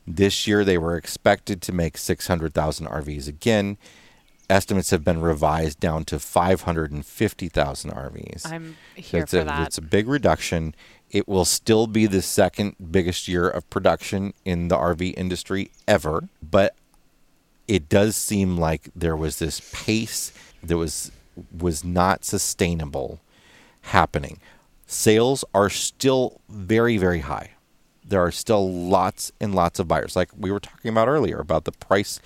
This year they were expected to make 600,000 RVs again. Estimates have been revised down to 550,000 RVs. I'm So here it's for a, that. It's a big reduction. It will still be the second biggest year of production in the RV industry ever, but it does seem like there was this pace that was was not sustainable happening. Sales are still very very high. There are still lots and lots of buyers. Like we were talking about earlier about the price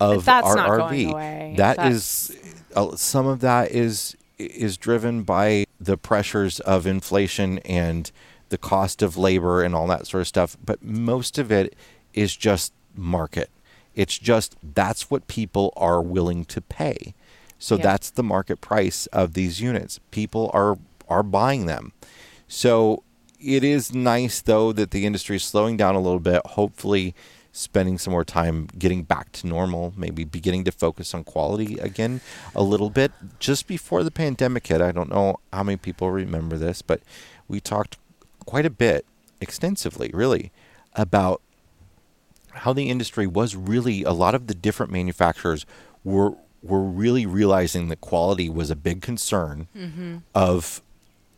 of That's our RV. That That's- is uh, some of that is is driven by the pressures of inflation and the cost of labor and all that sort of stuff. But most of it is just market. It's just that's what people are willing to pay. So Yeah. that's the market price of these units. People are are buying them. So it is nice though that the industry is slowing down a little bit. Hopefully spending some more time getting back to normal, maybe beginning to focus on quality again a little bit. Just before the pandemic hit, I don't know how many people remember this, but we talked quite a bit, extensively, really, about how the industry was really a lot of the different manufacturers were were really realizing that quality was a big concern mm-hmm. of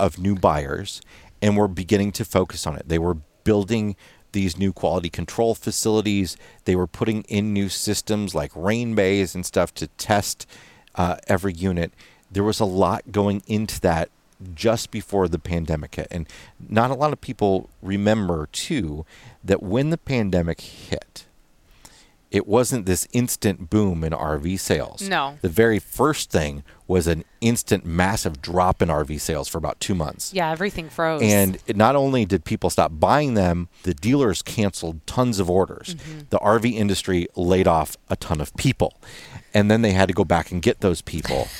of new buyers and were beginning to focus on it. They were building these new quality control facilities. They were putting in new systems like rain bays and stuff to test uh, every unit. There was a lot going into that just before the pandemic hit. And not a lot of people remember, too, that when the pandemic hit, it wasn't this instant boom in RV sales. No. The very first thing was an instant massive drop in RV sales for about two months. Yeah, everything froze. And it, not only did people stop buying them, the dealers canceled tons of orders. Mm-hmm. The RV industry laid off a ton of people. And then they had to go back and get those people. [LAUGHS]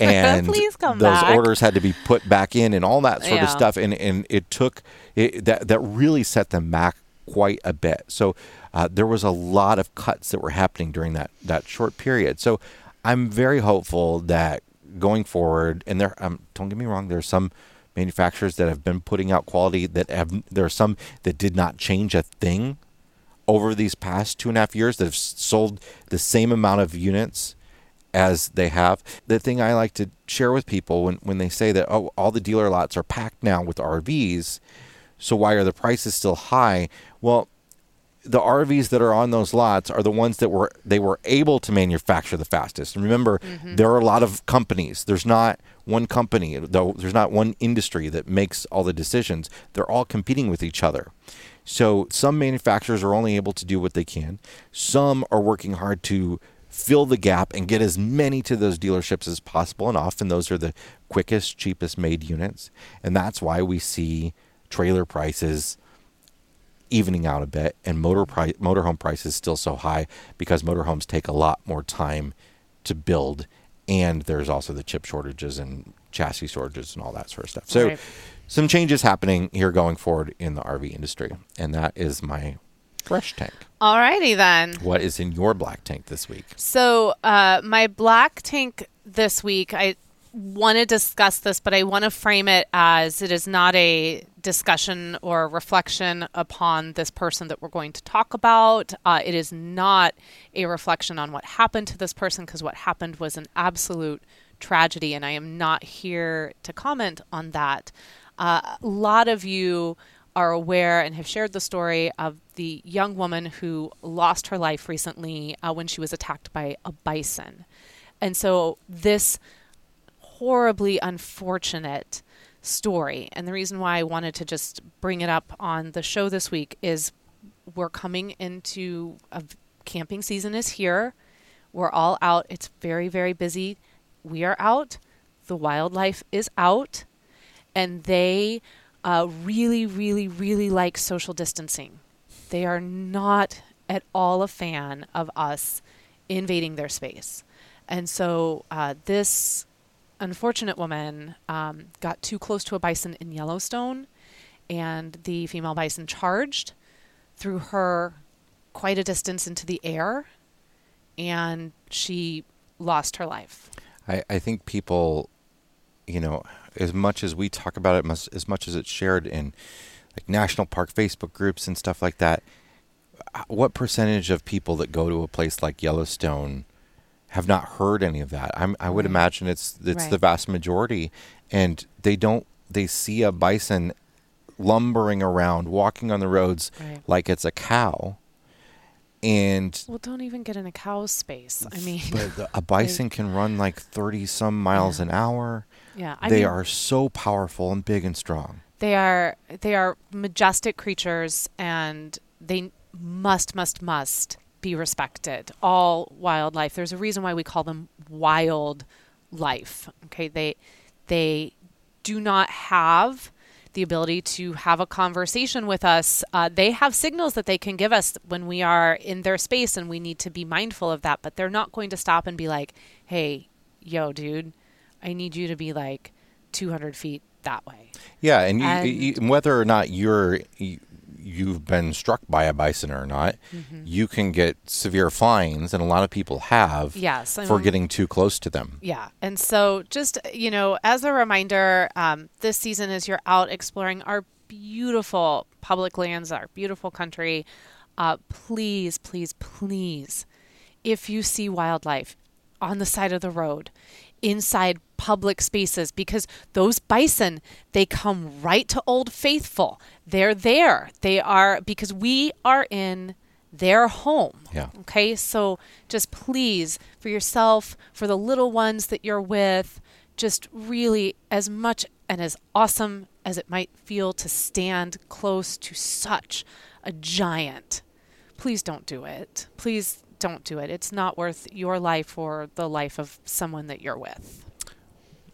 And Please come those back. orders had to be put back in and all that sort Yeah. of stuff. And, and it took it, that, that really set them back quite a bit. So uh, there was a lot of cuts that were happening during that, that short period. So I'm very hopeful that going forward, and there, um, don't get me wrong, there's some manufacturers that have been putting out quality that have, there are some that did not change a thing over these past two and a half years that have sold the same amount of units as they have. The thing I like to share with people when, when they say that, oh, all the dealer lots are packed now with RVs, so why are the prices still high? Well, the RVs that are on those lots are the ones that were they were able to manufacture the fastest. And remember, mm-hmm. there are a lot of companies. There's not one company, though. There's not one industry that makes all the decisions. They're all competing with each other. So some manufacturers are only able to do what they can. Some are working hard to fill the gap and get as many to those dealerships as possible. And often those are the quickest, cheapest made units. And that's why we see trailer prices evening out a bit and motor pri- motorhome prices still so high because motorhomes take a lot more time to build and there's also the chip shortages and chassis shortages and all that sort of stuff. So Right. some changes happening here going forward in the RV industry and that is my fresh tank. Alrighty then. What is in your black tank this week? So, uh, my black tank this week, I want to discuss this, but I want to frame it as it is not a discussion or reflection upon this person that we're going to talk about. Uh, it is not a reflection on what happened to this person because what happened was an absolute tragedy, and I am not here to comment on that. Uh, a lot of you are aware and have shared the story of the young woman who lost her life recently uh, when she was attacked by a bison. And so this horribly unfortunate story, and the reason why I wanted to just bring it up on the show this week is we're coming into a camping season is here. We're all out. It's very, very busy. We are out. The wildlife is out. And they uh, really, really, really like social distancing. They are not at all a fan of us invading their space. And so uh, this unfortunate woman um, got too close to a bison in Yellowstone, and the female bison charged, threw her quite a distance into the air, and she lost her life. I, I think people, you know, as much as we talk about it, mus- as much as it's shared in like national park Facebook groups and stuff like that, uh, what percentage of people that go to a place like Yellowstone have not heard any of that? I'm, I would Right. imagine it's it's Right. the vast majority, and they don't. They see a bison lumbering around, walking on the roads Right. like it's a cow, and Well, don't even get in a cow's space. I mean, but the- [LAUGHS] a bison can run like 30 some miles an hour. yeah, I they mean, are so powerful and big and strong. They are they are majestic creatures, and they must must must be respected. All wildlife. There's a reason why we call them wild life. Okay, they they do not have the ability to have a conversation with us. Uh, they have signals that they can give us when we are in their space, and we need to be mindful of that. But they're not going to stop and be like, "Hey, yo, dude, I need you to be like 200 feet that way." Yeah, and, you, And- you, whether or not you're you, you've been struck by a bison or not, Mm-hmm. you can get severe fines, and a lot of people have Yes, for getting too close to them. Yeah. And so, just, you know, as a reminder, um, this season, as you're out exploring our beautiful public lands, our beautiful country, uh, please, please, please, if you see wildlife on the side of the road, inside public spaces, because those bison, they come right to Old Faithful. They're there. They are, because we are in their home. Yeah. Okay. So just please, for yourself, for the little ones that you're with, just really as much and as awesome as it might feel to stand close to such a giant, please don't do it. Please don't do it. It's not worth your life or the life of someone that you're with.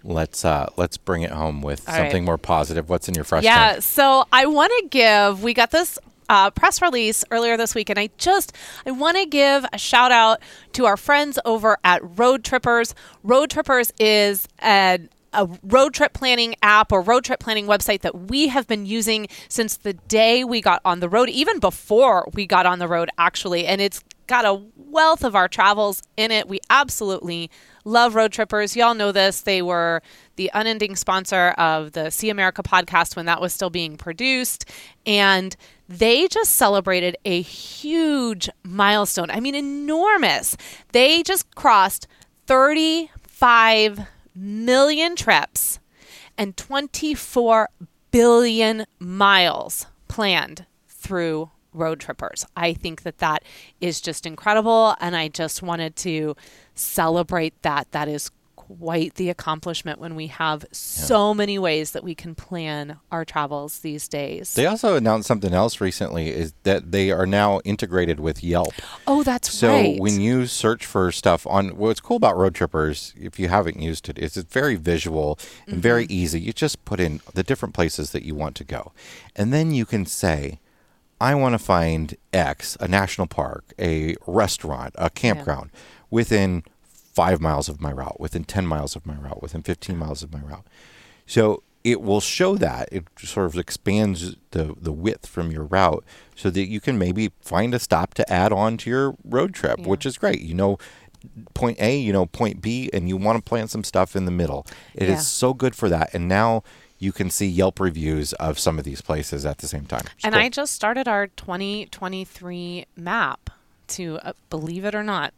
Let's uh, let's bring it home with All something right. more positive. What's in your fresh Yeah, tank? so I want to give, we got this uh, press release earlier this week, and I just, I want to give a shout out to our friends over at Roadtrippers. Road Trippers is an a road trip planning app or road trip planning website that we have been using since the day we got on the road, even before we got on the road, actually. And it's got a wealth of our travels in it. We absolutely love Roadtrippers. Y'all know this. They were the unending sponsor of the See America podcast when that was still being produced. And they just celebrated a huge milestone. I mean, enormous. They just crossed 35 million trips and 24 billion miles planned through Roadtrippers. I think that that is just incredible and I just wanted to celebrate that. That is quite the accomplishment when we have so many ways that we can plan our travels these days. They also announced something else recently is that they are now integrated with Yelp. oh, that's So right. when you search for stuff on what's cool about Roadtrippers, if you haven't used it, is it's very visual and very Mm-hmm. easy. You just put in the different places that you want to go. And then you can say, I want to find X, a national park, a restaurant, a campground within five miles of my route, within 10 miles of my route, within 15 miles of my route. So it will show that it sort of expands the the width from your route so that you can maybe find a stop to add on to your road trip, Yeah. which is great. You know point A, you know point B, and you want to plant some stuff in the middle. It is Yeah. so good for that. And now you can see Yelp reviews of some of these places at the same time. It's and cool. I just started our 2023 map to, uh, believe it or not,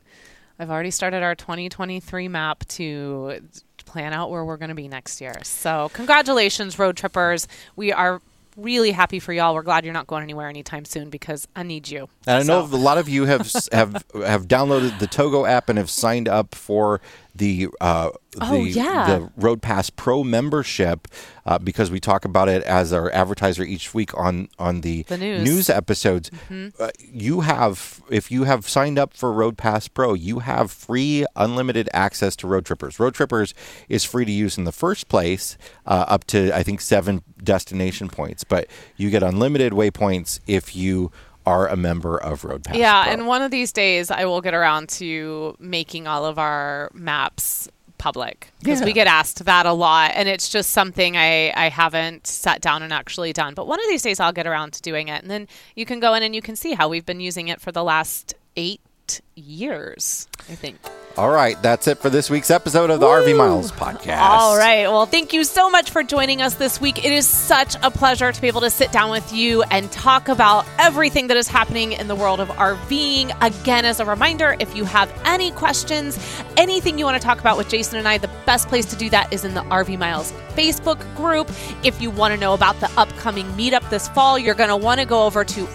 I've already started our 2023 map to plan out where we're going to be next year. So, congratulations, Roadtrippers. We are really happy for y'all. We're glad you're not going anywhere anytime soon because I need you. And I know So- a lot of you have have have downloaded the Togo app and have signed up for the uh, the, Oh, yeah. the Roadpass Pro membership uh, because we talk about it as our advertiser each week on on the, The news. episodes. Uh, you have if you have signed up for Roadpass Pro, you have free unlimited access to Roadtrippers. Road Trippers is free to use in the first place, uh, up to I think seven destination points, but you get unlimited waypoints if you are a member of Roadpass. Yeah, Pro. and one of these days I will get around to making all of our maps public because Yeah. we get asked that a lot and it's just something I, I haven't sat down and actually done. But one of these days I'll get around to doing it and then you can go in and you can see how we've been using it for the last eight years, I think. All right, that's it for this week's episode of the RV Miles podcast. All right. Well, thank you so much for joining us this week. It is such a pleasure to be able to sit down with you and talk about everything that is happening in the world of RVing. Again, as a reminder, if you have any questions, anything you want to talk about with Jason and I, the best place to do that is in the RV Miles Facebook group. If you want to know about the upcoming meetup this fall, you're going to want to go over to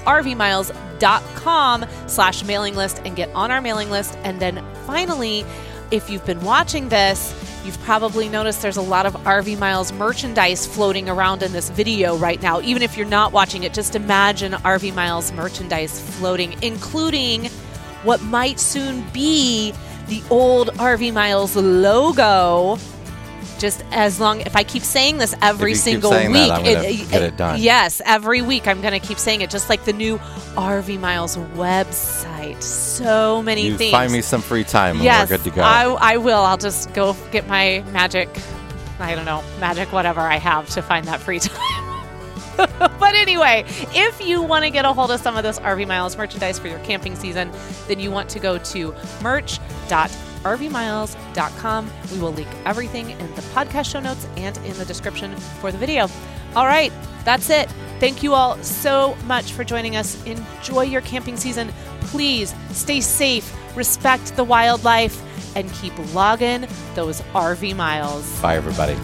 rvmiles.com slash mailing list and get on our mailing list. And then finally, if you've been watching this, you've probably noticed there's a lot of RV Miles merchandise floating around in this video right now. Even if you're not watching it, just imagine RV Miles merchandise floating, including what might soon be the old RV Miles logo. Just as long, if I keep saying this every single week, that, I'm gonna get it done. Yes, every week I'm going to keep saying it, just like the new RV Miles website. So many You things. find me some free time and Yes, we're good to go. I, I will. I'll just go get my magic, I don't know, magic whatever I have to find that free [LAUGHS] time. but anyway, if you want to get a hold of some of this RV Miles merchandise for your camping season, then you want to go to merch.rvmiles.com. We will link everything in the podcast show notes and in the description for the video. All right, that's it. Thank you all so much for joining us. Enjoy your camping season. Please stay safe, respect the wildlife, and keep logging those RV miles. Bye, everybody.